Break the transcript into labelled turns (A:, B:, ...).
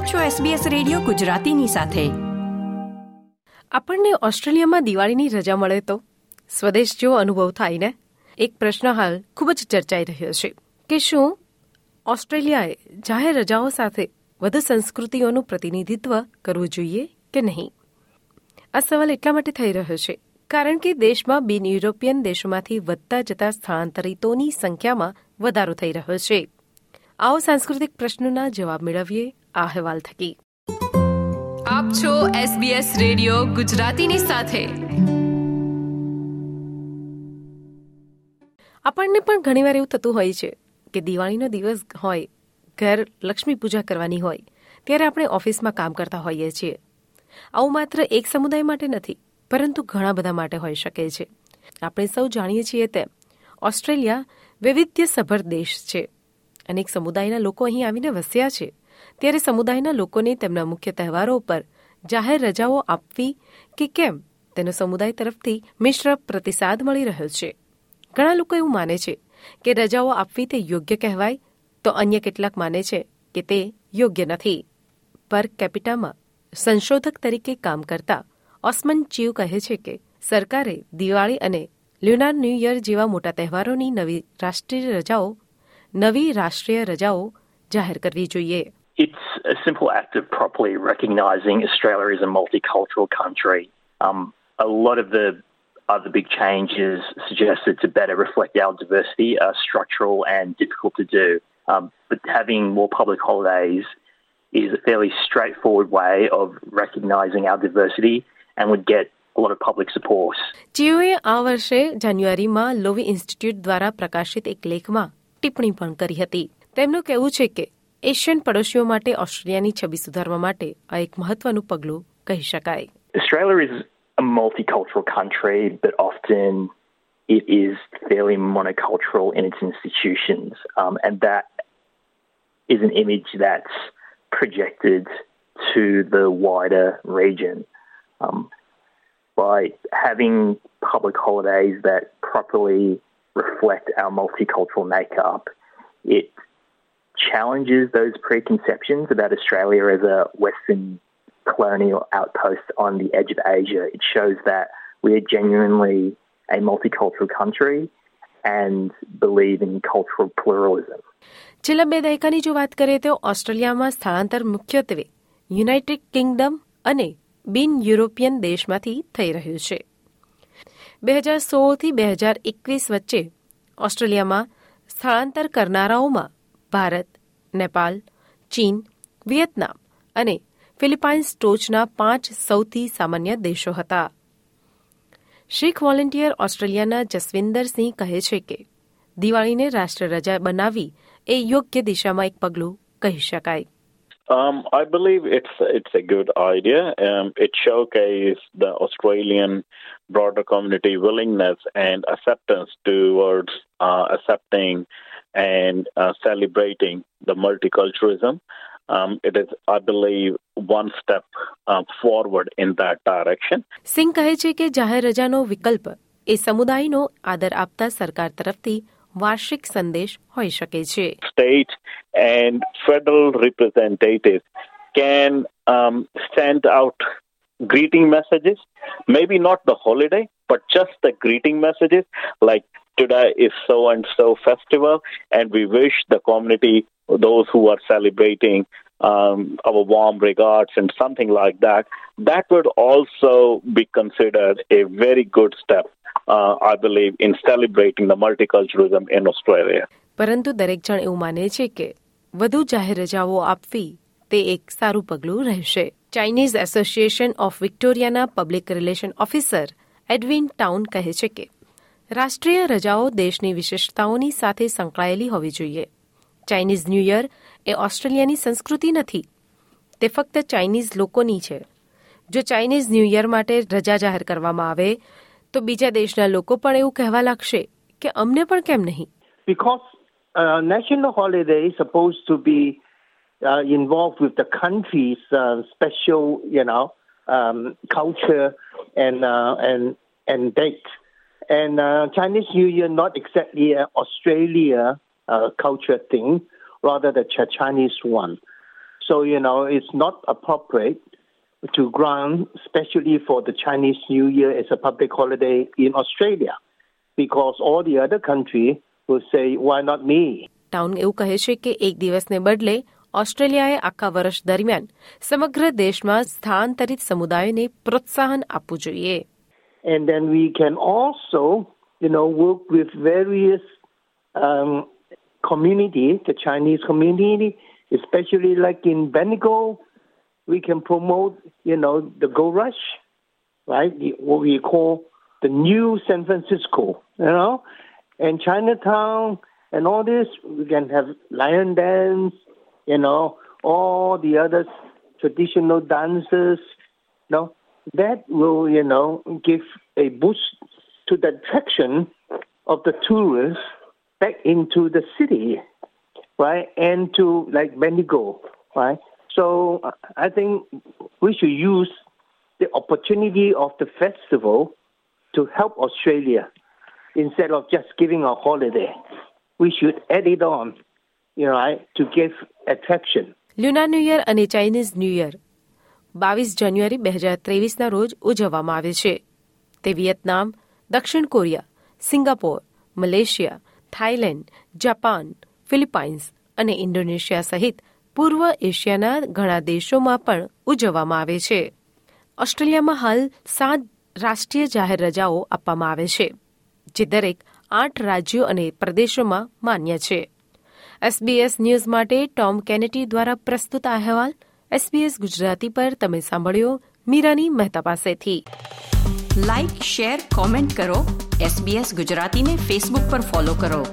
A: આપ છો SBS radio ગુજરાતીની સાથે.
B: આપણને ઓસ્ટ્રેલિયામાં દિવાળીની રજા મળે તો? સ્વદેશ જેવો અનુભવ થાય ને? એક પ્રશ્ન હાલ ખૂબ જ ચર્ચાઈ રહ્યો છે કે શું ઓસ્ટ્રેલિયાએ જાહેર રજાઓ સાથે વધુ સંસ્કૃતિઓનું પ્રતિનિધિત્વ કરવું જોઈએ કે નહીં? આ સવાલ એટલા માટે થઈ રહ્યો છે કારણ કે દેશમાં બિન યુરોપિયન દેશોમાંથી વધતા જતા સ્થળાંતરિતોની સંખ્યામાં વધારો થઈ રહ્યો છે. આવો સાંસ્કૃતિક પ્રશ્નોના જવાબ મેળવીએ અહેવાલ થકી.
A: આપ છો SBS રેડિયો ગુજરાતીની સાથે.
B: આપણને પણ ઘણીવાર એવું થતું હોય છે કે દિવાળીનો દિવસ હોય ઘર લક્ષ્મી પૂજા કરવાની હોય ત્યારે આપણે ઓફિસમાં કામ કરતા હોઈએ છીએ. આવું માત્ર એક સમુદાય માટે નથી પરંતુ ઘણા બધા માટે હોઈ શકે છે. આપણે સૌ જાણીએ છીએ તેમ ઓસ્ટ્રેલિયા વૈવિધ્યસભર દેશ છે. અનેક સમુદાયના લોકો અહીં આવીને વસ્યા છે. ત્યારે સમુદાયના લોકોને તેમના મુખ્ય તહેવારો પર જાહેર રજાઓ આપવી કે કેમ તેનો સમુદાય તરફથી મિશ્ર પ્રતિસાદ મળી રહ્યો છે. ઘણા લોકો એવું માને છે કે રજાઓ આપવી તે યોગ્ય કહેવાય તો અન્ય કેટલાક માને છે કે તે યોગ્ય નથી. પર કેપિટામાં સંશોધક તરીકે કામ કરતા ઓસ્મન ચીવ કહે છે કે સરકારે દિવાળી અને લ્યુનાર ન્યૂ યર જેવા મોટા તહેવારોની નવી રાષ્ટ્રીય રજાઓ, નવી રાષ્ટ્રીય રજાઓ જાહેર કરવી જોઈએ.
C: It's a simple act of properly recognising Australia as a multicultural country. Um, a lot of the other big changes suggested to better reflect our diversity are structural and difficult to do. Um, but having more public holidays is a fairly straightforward way of recognising our diversity and would get a lot of public support.
B: GOA આ વર્ષે જાન્યુઆરીમાં Lowy institute દ્વારા પ્રકાશિત એક લેખમાં ટિપ્પણી પણ કરી હતી તેમનું કહેવું છે કે એશિયન પડોશીઓ માટે ઓસ્ટ્રેલિયાની છબી સુધારવા માટે આ એક મહત્વનું પગલું કહી શકાય
C: Australia is a multicultural country, but often it is fairly monocultural in its institutions, um, and that is an image that's projected to the wider region. Um, by having public holidays that properly reflect our multicultural makeup, it challenges those preconceptions about Australia as a Western colonial outpost on the edge of Asia. It shows that we are genuinely a multicultural country and believe in cultural pluralism.
B: છેલ્લા બે દાયકાની જો વાત કરીએ તો ઓસ્ટ્રેલિયામાં સ્થળાંતર મુખ્યત્વે યુનાઇટેડ કિંગડમ અને બિન યુરોપિયન દેશમાંથી થઈ રહ્યું છે બે હજાર સોળથી બે હજાર એકવીસ વચ્ચે ઓસ્ટ્રેલિયામાં સ્થળાંતર કરનારાઓમાં ભારત નેપાળ ચીન વિયેતનામ અને ફિલિપાઇન્સ ટોચના પાંચ સૌથી સામાન્ય દેશો હતા શીખ વોલેન્ટિયર ઓસ્ટ્રેલિયાના જસવિંદરસિંહ કહે છે કે દિવાળીને રાષ્ટ્ર રજા બનાવી એ યોગ્ય દિશામાં એક પગલું કહી શકાય
D: Um, I believe it's it's a good idea. Um, it showcases the Australian broader community willingness and acceptance towards uh, accepting and uh, celebrating the multiculturalism. Um, it is, I believe, one step uh, forward in that direction.
B: સિંહ કહે છે કે જાહેર રજાનો વિકલ્પ એ સમુદાયનો આદર આપતા સરકાર તરફથી વાર્ષિક સંદેશ હોઈ શકે છે
D: State and federal representatives can um, send out greeting messages, maybe not the holiday, but just the greeting messages like today is so and so festival, and we wish the community, those who are celebrating, um, our warm regards and something like that. That would also be considered a very good step, uh, I believe, in celebrating the multiculturalism in Australia.
B: પરંતુ દરેક જણ એવું માને છે કે વધુ જાહેર રજાઓ આપવી તે એક સારું પગલું રહેશે Chinese association of વિક્ટોરિયાના public relation officer Edwin Town કહે છે કે રાષ્ટ્રીય રજાઓ દેશની વિશેષતાઓની સાથે સંકળાયેલી હોવી જોઈએ. ચાઇનીઝ ન્યૂ યર એ ઓસ્ટ્રેલિયાની સંસ્કૃતિ નથી. તે ફક્ત ચાઇનીઝ લોકોની છે. જો ચાઇનીઝ ન્યૂ યર માટે રજા જાહેર કરવામાં આવે તો બીજા દેશના લોકો પણ એવું કહેવા લાગશે કે અમને પણ કેમ નહીં?
E: Because uh, national holiday is supposed to be uh, involved with the country's uh, special, you know, um, culture and uh. And uh, Chinese New Year not exactly an Australia uh, culture thing, rather the Ch- Chinese one. So, you know, it's not appropriate to grant, especially for the Chinese New Year as a public holiday in Australia, because all the other countries will say, why not me?
B: Town એવું કહે છે કે એક દિવસને બદલે ઓસ્ટ્રેલિયાએ આખા વર્ષ દરમિયાન સમગ્ર દેશમાં સ્થાનાંતરિત સમુદાયોને પ્રોત્સાહન આપવું જોઈએ
E: and then we can also, you know, work with various um, community, the Chinese community, especially like in Bendigo, we can promote, you know, the gold Rush, right? What we call the new San Francisco, you know, and Chinatown and all this. We can have lion dance, you know, all the other traditional dances, you know, that will, you know, give a boost to the attraction of the tourists back into the city, right? And to like Bendigo, right? So I think we should use the opportunity of the festival to help Australia instead of just giving a holiday. We should add it on, you know, right, to give attraction.
B: Lunar New Year and a Chinese New Year બાવીસ જાન્યુઆરી બે હજાર ત્રેવીસના રોજ ઉજવવામાં આવે છે. તે Vietnam, દક્ષિણ Korea, Singapore, Malaysia, Thailand, Japan, Philippines અને ઇન્ડોનેશિયા સહિત પૂર્વ એશિયાના ઘણા દેશોમાં પણ ઉજવવામાં આવે છે. ઓસ્ટ્રેલિયામાં હાલ સાત રાષ્ટ્રીય જાહેર રજાઓ આપવામાં આવે છે, જે દરેક આઠ રાજ્યો અને પ્રદેશોમાં માન્ય છે. એસબીએસ ન્યૂઝ માટે ટોમ કેનેટી દ્વારા પ્રસ્તુત અહેવાલ એસબીએસ ગુજરાતી પર તમે સાંભળ્યો મીરાની મહેતા પાસેથી.
A: લાઇક શેર કોમેન્ટ કરો. એસબીએસ ગુજરાતીને ફેસબુક પર ફોલો કરો.